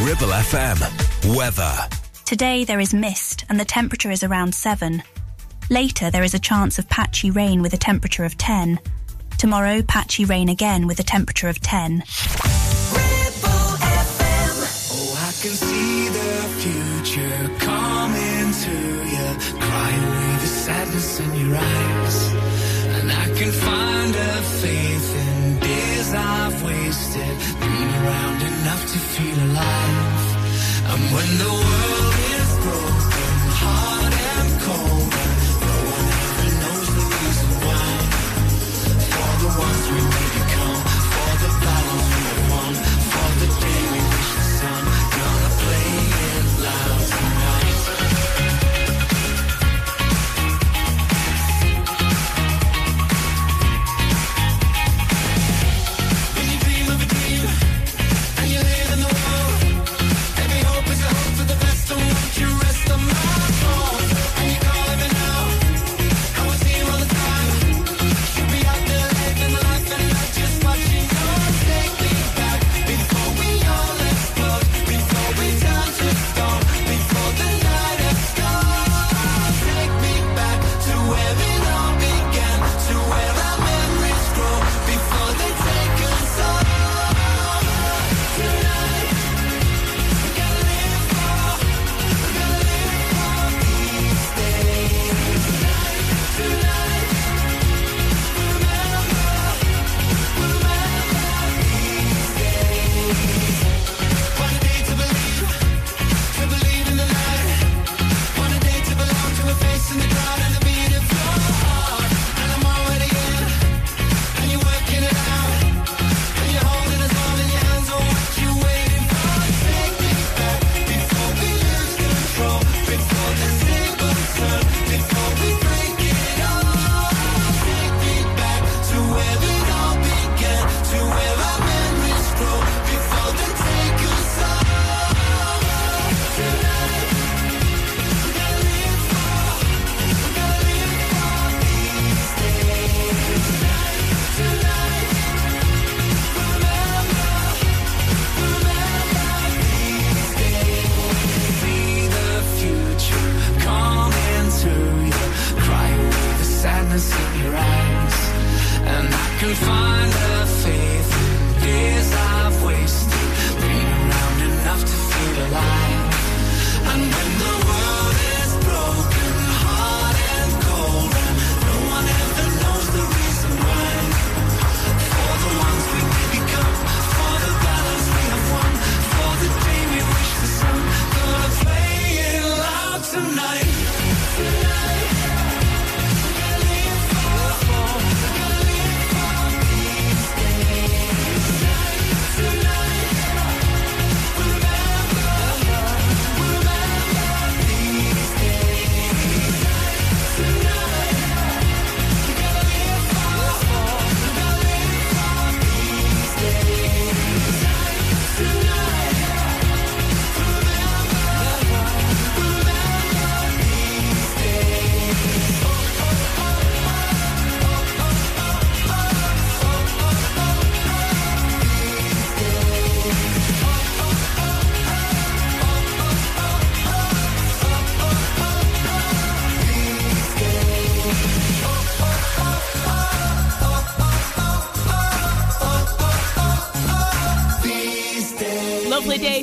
Ribble FM. Weather. Today there is mist and the temperature is around 7. Later there is a chance of patchy rain with a temperature of 10. Tomorrow, patchy rain again with a temperature of 10. to feel alive. And when the world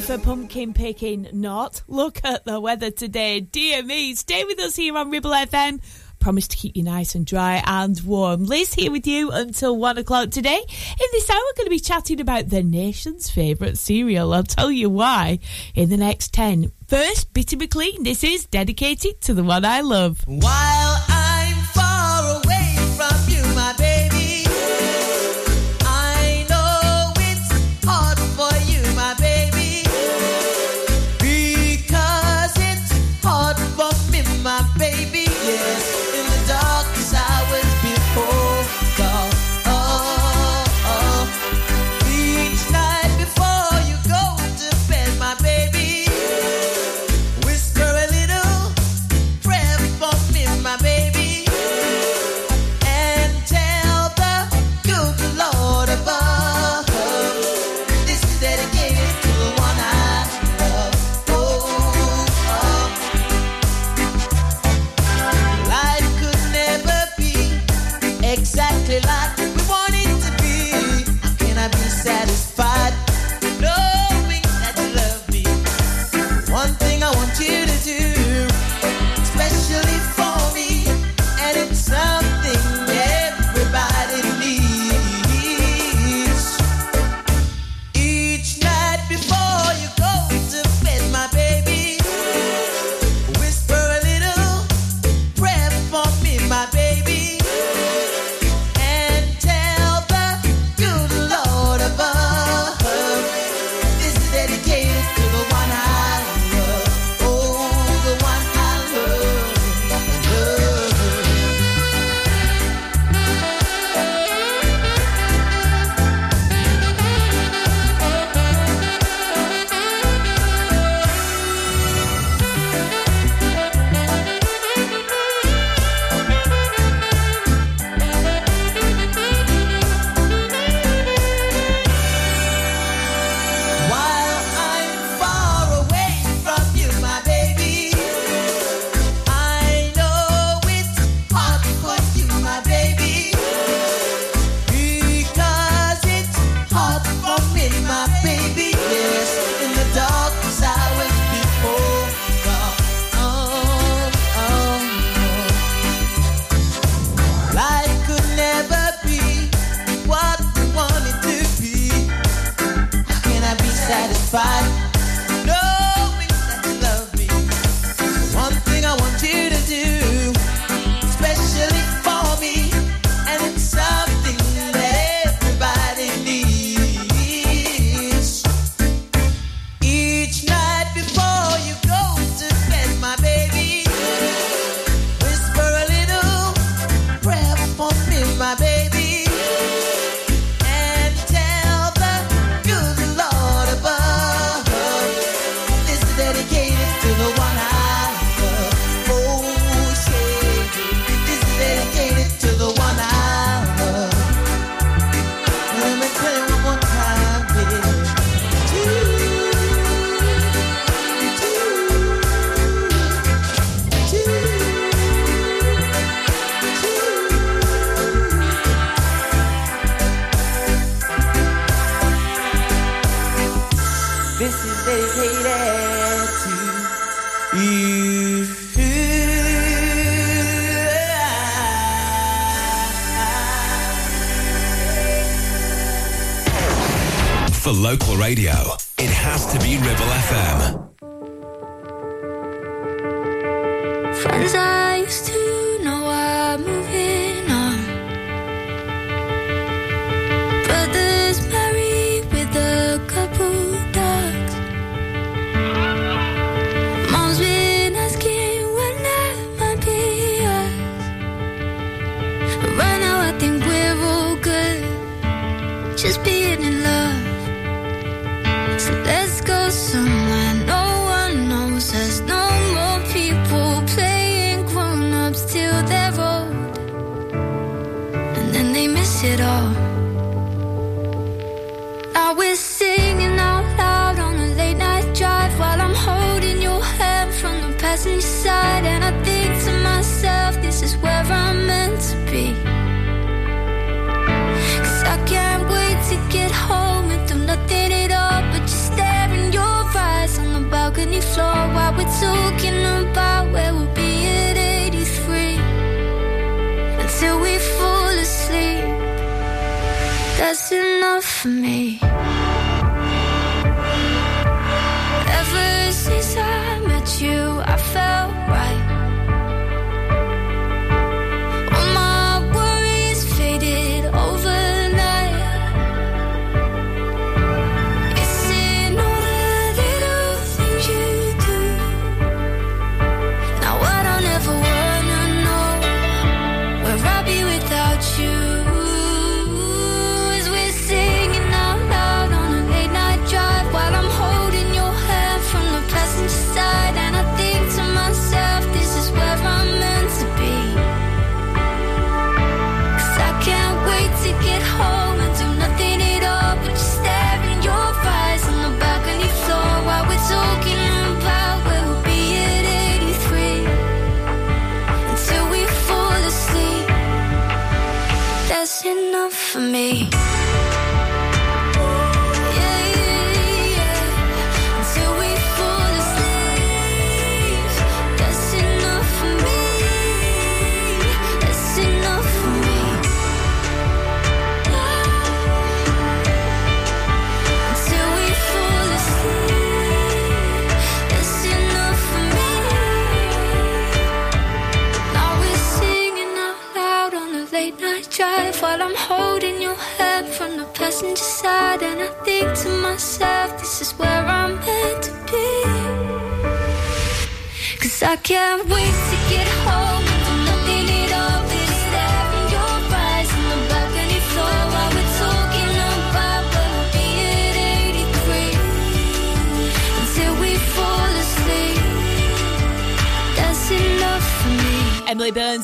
for pumpkin picking? Not. Look at the weather today. Dear me, stay with us here on Ribble FM. Promise to keep you nice and dry and warm. Liz here with you until one o'clock today. In this hour, we're going to be chatting about the nation's favourite cereal. I'll tell you why in the next 10. First, Bitty McLean. This is dedicated to the one I love. While I-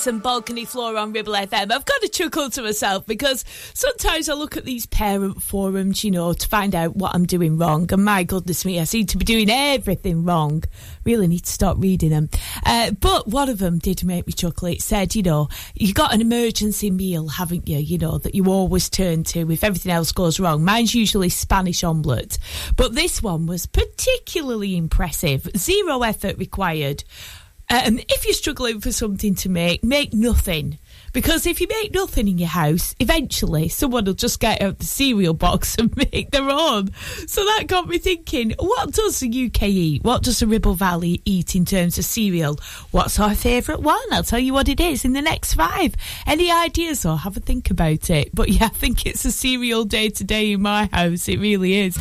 and balcony floor on Ribble FM, I've got to chuckle to myself because sometimes I look at these parent forums, you know, to find out what I'm doing wrong. And my goodness me, I seem to be doing everything wrong. Really need to stop reading them. Uh, but one of them did make me chuckle. It said, you know, you got an emergency meal, haven't you? You know, that you always turn to if everything else goes wrong. Mine's usually Spanish omelette, but this one was particularly impressive. Zero effort required. Um, if you're struggling for something to make, make nothing. Because if you make nothing in your house, eventually someone will just get out the cereal box and make their own. So that got me thinking what does the UK eat? What does the Ribble Valley eat in terms of cereal? What's our favourite one? I'll tell you what it is in the next five. Any ideas or have a think about it? But yeah, I think it's a cereal day today in my house. It really is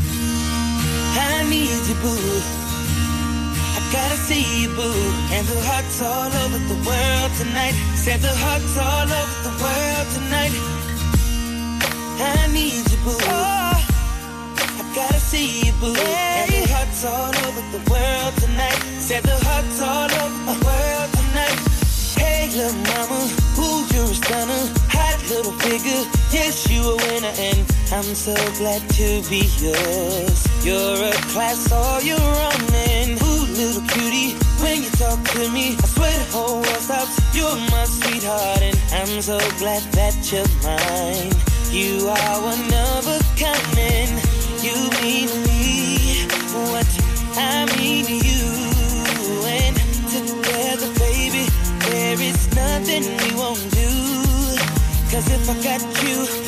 gotta see you, boo. And the hearts all over the world tonight. Said the hearts all over the world tonight. I need you, boo. I gotta see you, boo. And the hearts all over the world tonight. Said the hearts all over the world tonight. Hey, little mama, ooh, you're a stunner. Hot little figure, yes, you a winner, and I'm so glad to be yours. You're a class all your own, and ooh, little cutie, when you talk to me, I swear the whole world stops. You're my sweetheart, and I'm so glad that you're mine. You are one of a kind, and you mean me what I mean to you, and together, baby, there is nothing we won't do. Cause if I got you,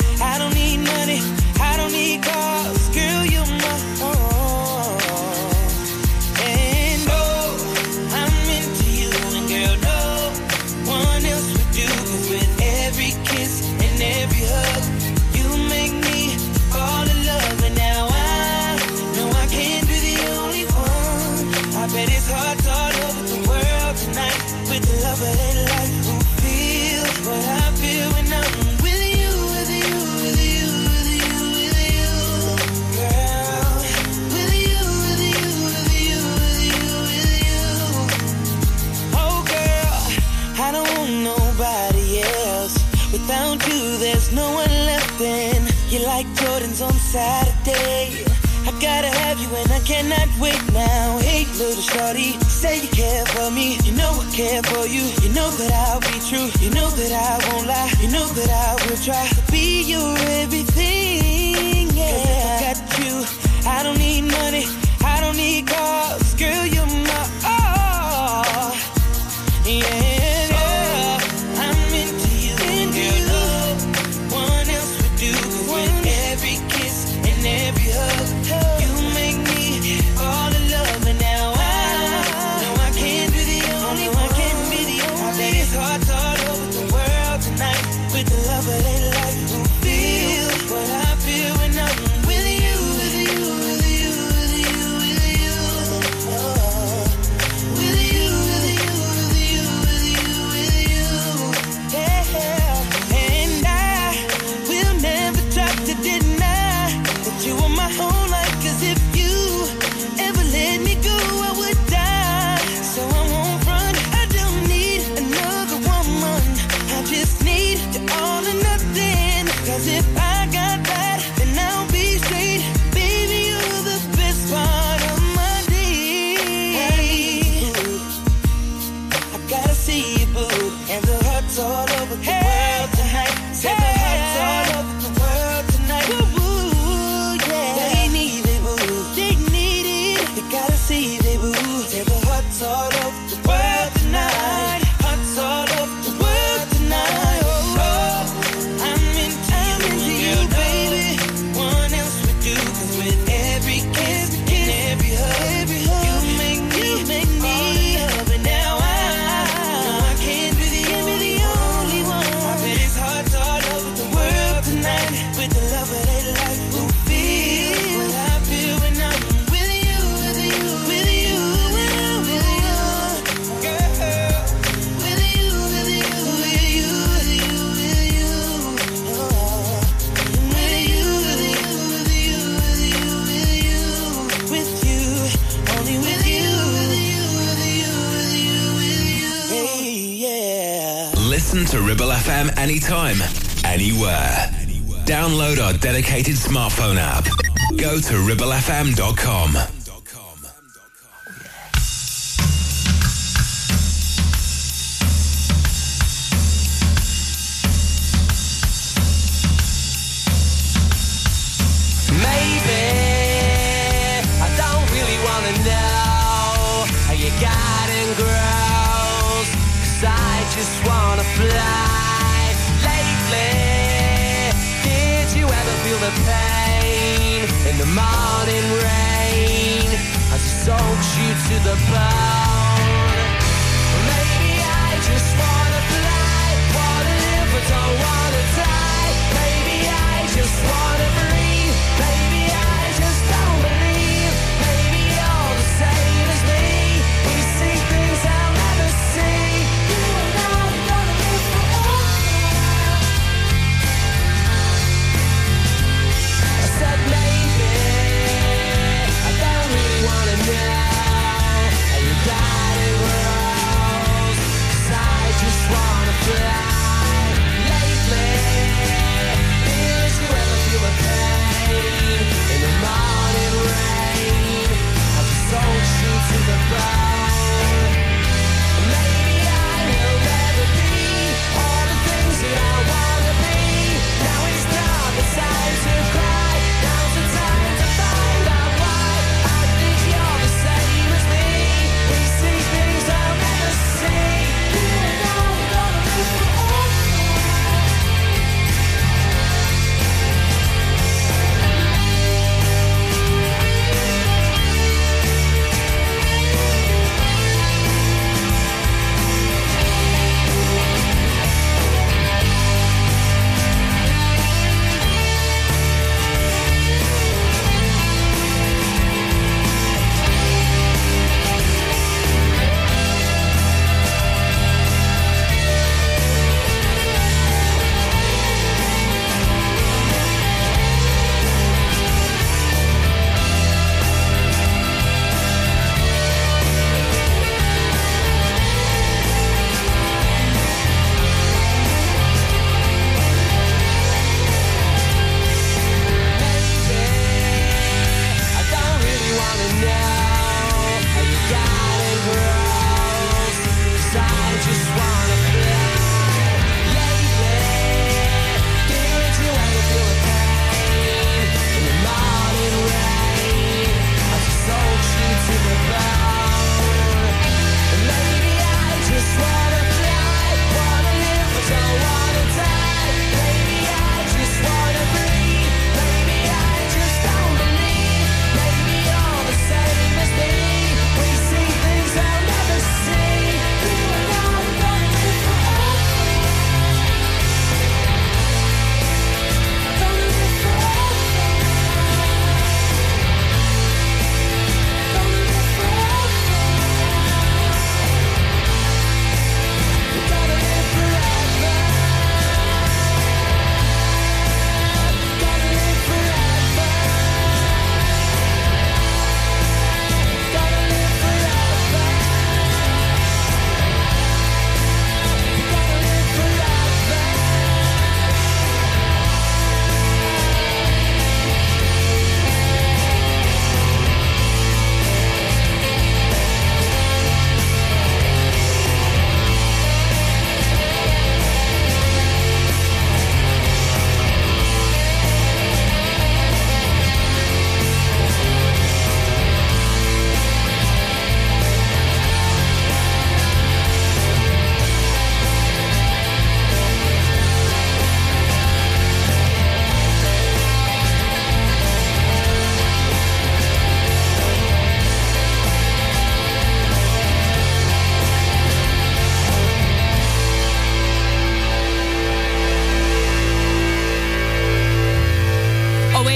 I shorty, say you care for me. You know I care for you. You know that I'll be true. You know that I won't lie. You know that I will try to be your everything.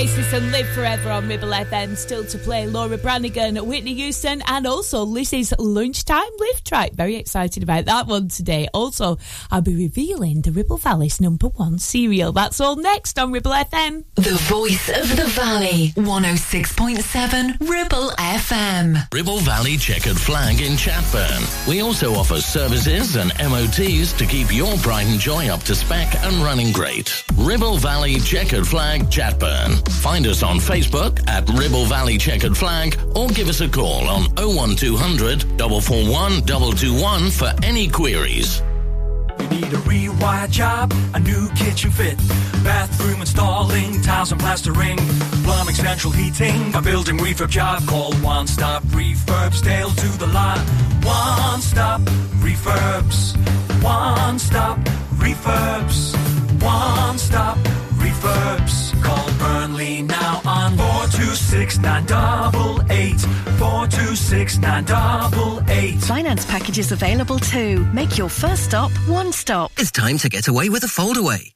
Oasis and Live Forever on Ribble FM. Still to play Laura Branigan, Whitney Houston, and also Lizzie's Lunchtime Live Track. Very excited about that one today. Also, I'll be revealing the Ribble Valley's number one cereal. That's all next on Ribble FM. The voice of the valley, 106.7 Ribble FM. Ribble Valley Checkered Flag in Chatburn. We also offer services and MOTs to keep your pride and joy up to spec and running great. Ribble Valley Checkered Flag Chatburn. Find us on Facebook at Ribble Valley Checkered Flag or give us a call on 01200 441 221 for any queries. You need a rewire job, a new kitchen fit, bathroom installing, tiles and plastering, plumbing, central heating, a building refurb job. Call One Stop Refurbs, Dale to the lot. One Stop Refurbs, One Stop Refurbs, One Stop Refurbs. Call Burnley now on 426 426 988. 426 988. Finance packages available too. Make your first stop one stop. It's time to get away with a foldaway.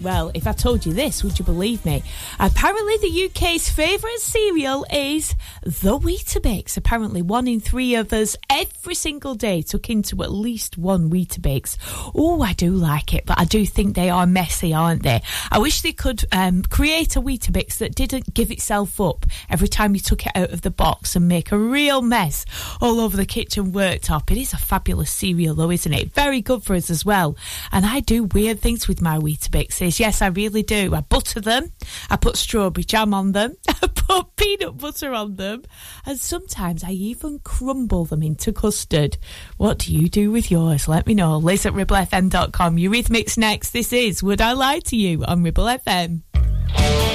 Well, if I told you this, would you believe me? Apparently, the UK's favourite cereal is the Weetabix. Apparently, one in three of us every single day took into at least one Weetabix. Oh, I do like it, but I do think they are messy, aren't they? I wish they could um, create a Weetabix that didn't give itself up every time you took it out of the box and make a real mess all over the kitchen worktop. It is a fabulous cereal, though, isn't it? Very good for us as well. And I do weird things with my Weetabixes. Yes, I really do. I butter them. I put strawberry jam on them. Put peanut butter on them. And sometimes I even crumble them into custard. What do you do with yours? Let me know. Liz at ribblefm.com. Eurythmics next. This is Would I Lie to You on Ribble FM.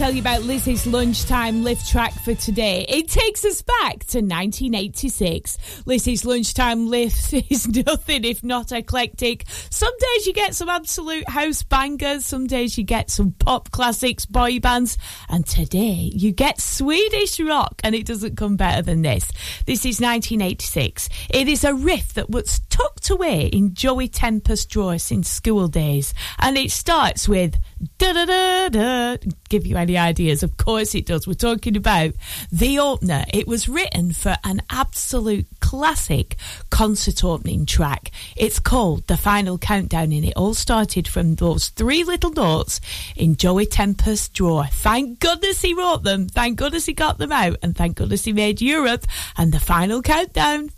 Tell you about Lizzie's lunchtime lift track for today. It takes us back to 1986. Lizzie's lunchtime lift is nothing if not eclectic. Some days you get some absolute house bangers, some days you get some pop classics, boy bands, and today you get Swedish rock, and it doesn't come better than this. This is 1986. It is a riff that was tucked away in Joey Tempest drawers in school days, and it starts with da da da da. Give you any ideas? Of course it does. We're talking about the opener. It was written for an absolute classic concert opening track. It's called The Final Countdown, and it all started from those three little notes in Joey Tempest's drawer. Thank goodness he wrote them. Thank goodness he got them out, and thank goodness he made Europe and The Final Countdown.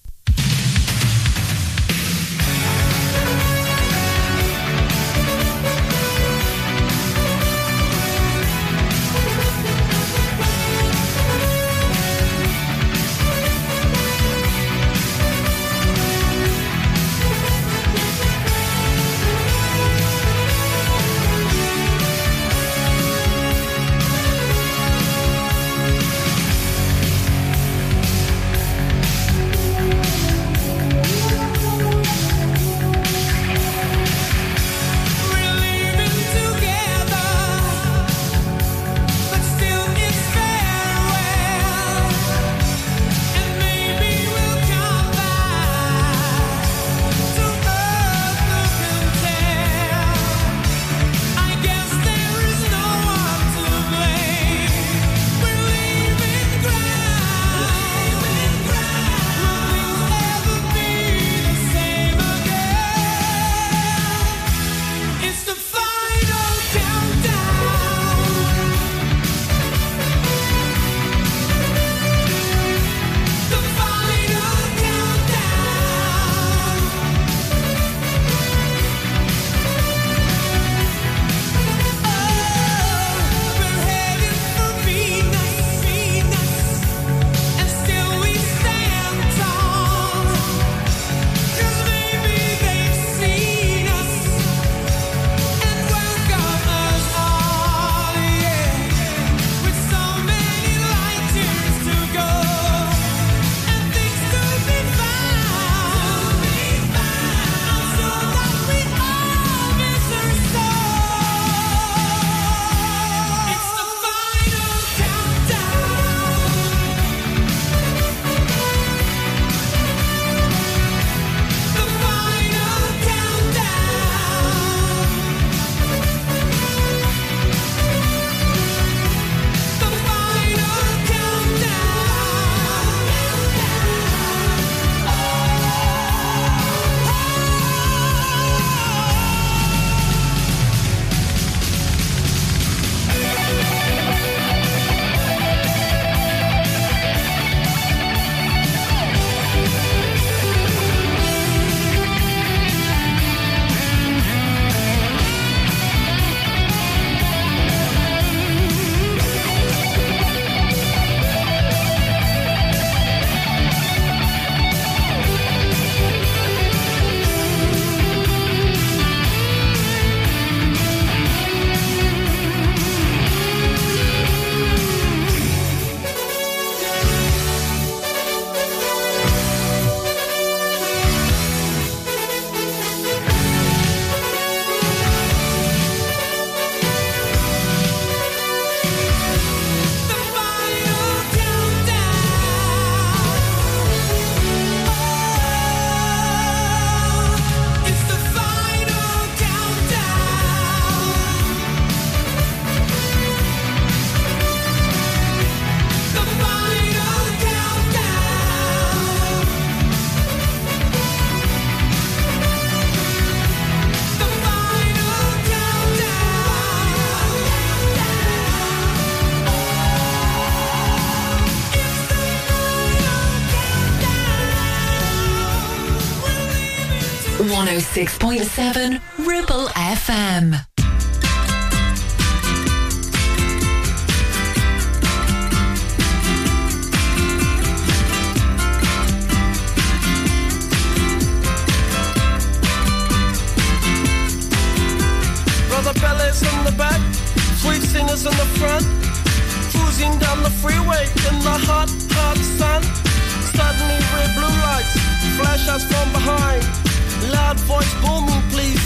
106.7 Ripple FM.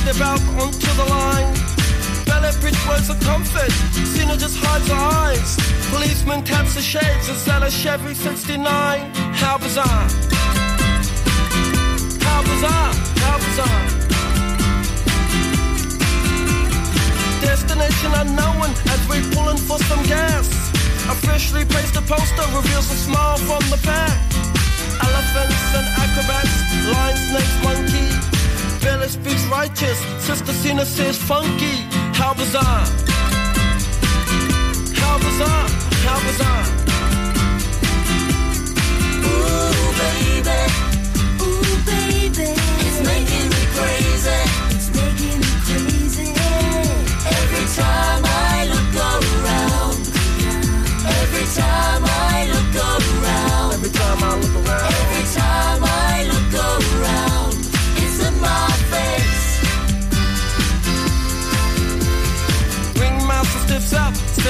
Step out onto the line. Ballet bridge words of comfort, Cena just hides her eyes. Policeman taps the shades, is that a Chevy 69? How bizarre! How bizarre! How bizarre! Destination unknown as we're pulling for some gas. Officially placed a poster reveals a smile from the pack. Elephants and acrobats, lion, snakes, monkey. Billy speaks righteous, Sister Cena says funky. How bizarre! How bizarre! How bizarre!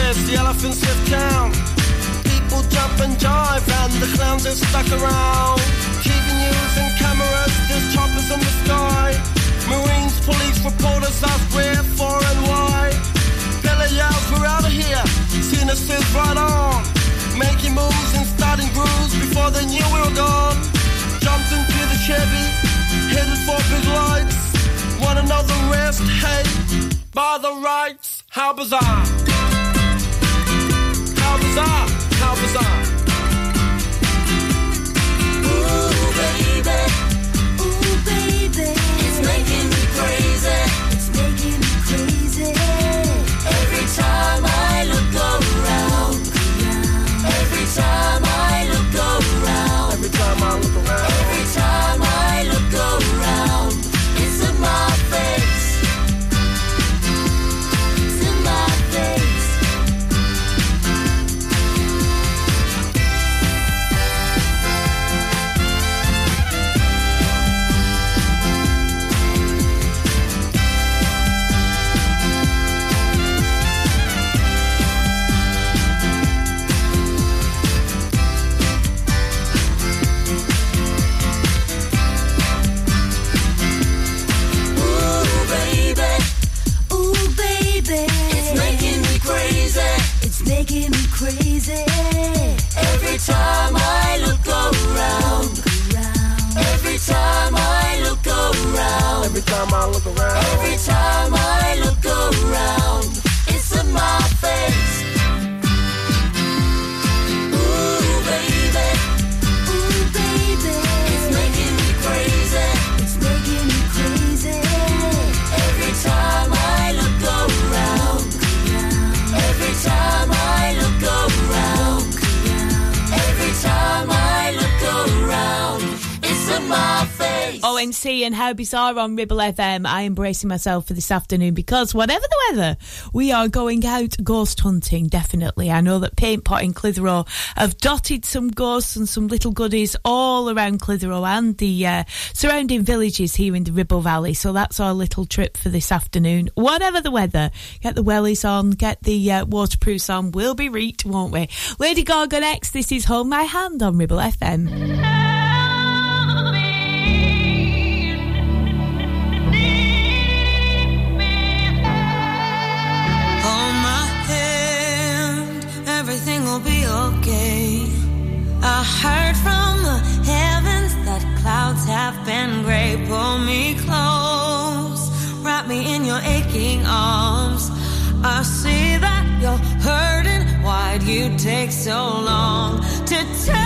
Up, the elephants have town. People jump and jive, and the clowns are stuck around. TV news and cameras, there's choppers in the sky. Marines, police, reporters ask where, for, and why. Billy yells, we're out of here. Cena says, right on. Making moves and starting grooves before they knew we were gone. Jumped into the Chevy, headed for big lights. Wanna know the rest? Hey, by the rights, how bizarre! Bizarre! How bizarre! And How Bizarre on Ribble FM. I am bracing myself for this afternoon because whatever the weather, we are going out ghost hunting, definitely. I know that Paint Pot in Clitheroe have dotted some ghosts and some little goodies all around Clitheroe and the uh, surrounding villages here in the Ribble Valley. So that's our little trip for this afternoon. Whatever the weather, get the wellies on, get the uh, waterproofs on. We'll be reeked, won't we? Lady Gaga next. This is Hold My Hand on Ribble FM. Heard from the heavens that clouds have been gray. Pull me close, wrap me in your aching arms. I see that you're hurting. Why'd you take so long to tell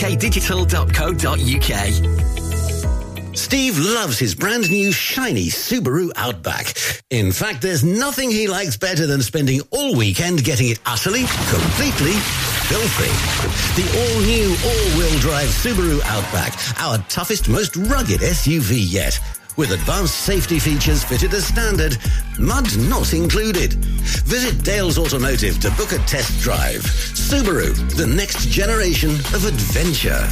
ukdigital.co.uk. Steve loves his brand new shiny Subaru Outback. In fact, there's nothing he likes better than spending all weekend getting it utterly, completely filthy. The all-new all-wheel drive Subaru Outback, our toughest, most rugged SUV yet. With advanced safety features fitted as standard, mud not included. Visit Dales Automotive to book a test drive. Subaru, the next generation of adventure.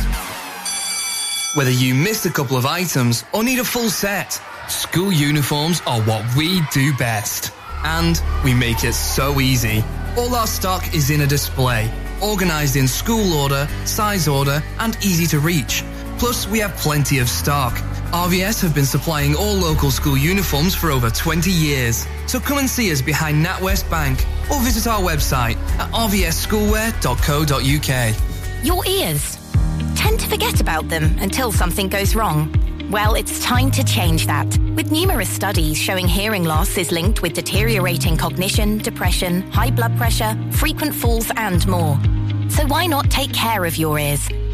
Whether you missed a couple of items or need a full set, school uniforms are what we do best. And we make it so easy. All our stock is in a display, organized in school order, size order, and easy to reach. Plus, we have plenty of stock. RVS have been supplying all local school uniforms for over 20 years. So come and see us behind NatWest Bank or visit our website at rvsschoolwear.co.uk. Your ears. Tend to forget about them until something goes wrong. Well, it's time to change that. With numerous studies showing hearing loss is linked with deteriorating cognition, depression, high blood pressure, frequent falls, and more. So why not take care of your ears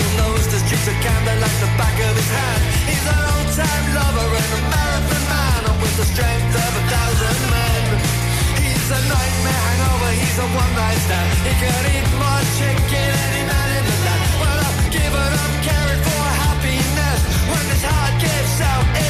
still knows the streets of Camden like the back of his hand. He's an old-time lover and a marathon man, and with the strength of a thousand men. He's a nightmare hangover, he's a one-night stand. He could eat more chicken any man in the land. Well, I've given up caring for happiness when his heart gives out.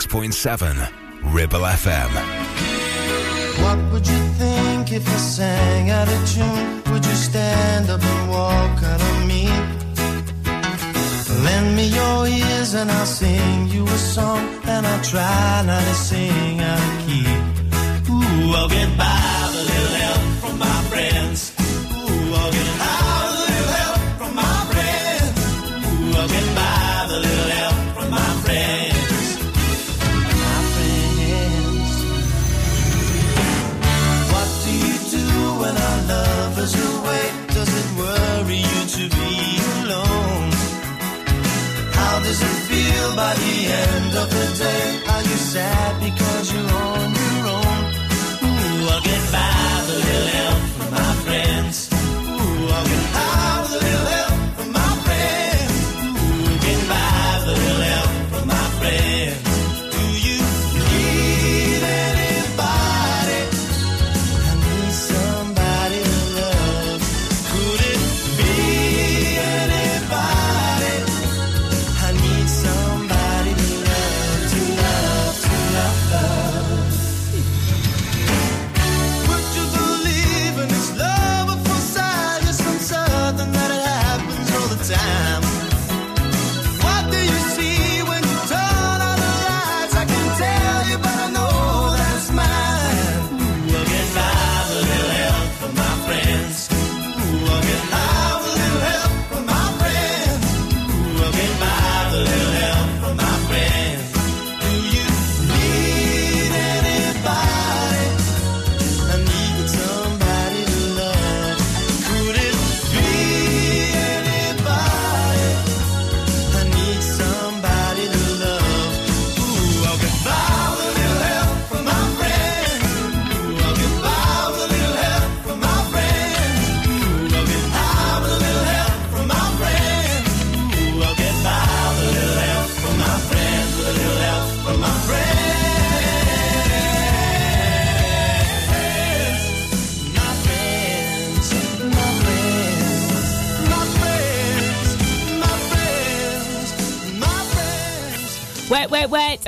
106.7 Ribble FM. What would you think if I sang out of tune? Would you stand up and walk out of me? Lend me your ears and I'll sing you a song. And I'll try not to sing out of key. Ooh, I'll get by with little help from my friends. the end of the day.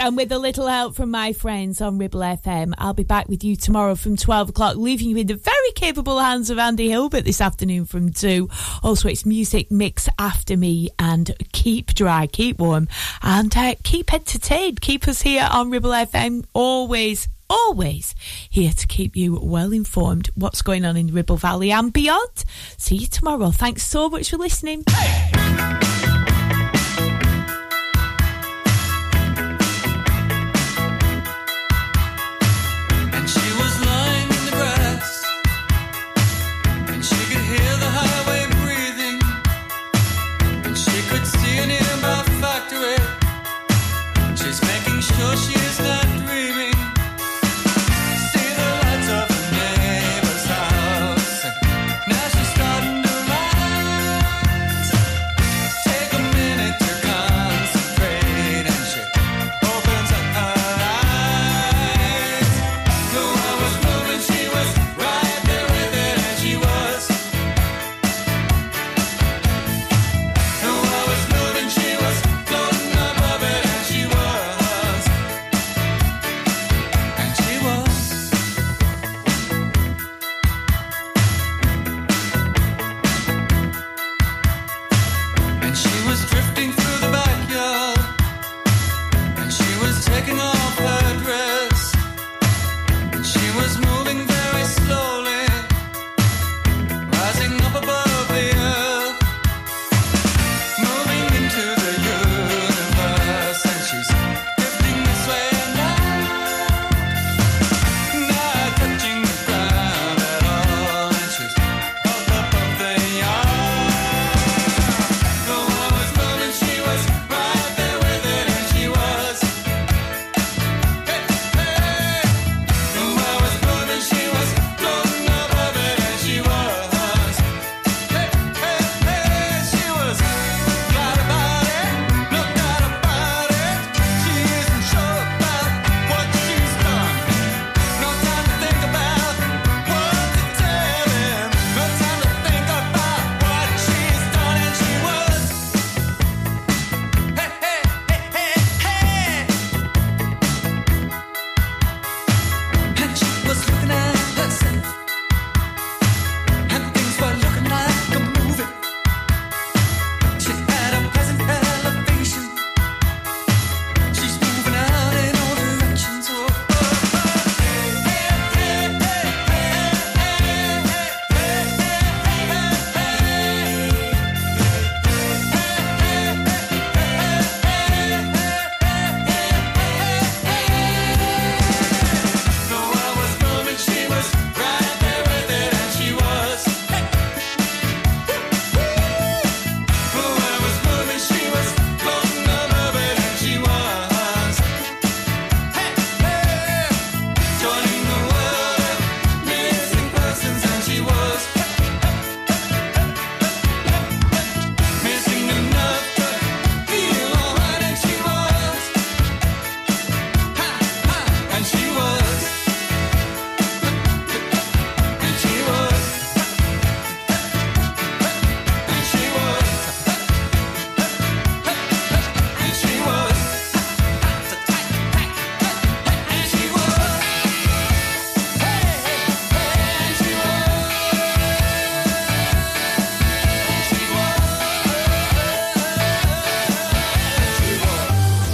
and with a little help from my friends on Ribble FM, I'll be back with you tomorrow from 12 o'clock, leaving you in the very capable hands of Andy Hilbert this afternoon from 2. Also, it's music mix after me and keep dry, keep warm, and uh, keep entertained. Keep us here on Ribble FM always always here to keep you well informed what's going on in Ribble Valley and beyond. See you tomorrow. Thanks so much for listening.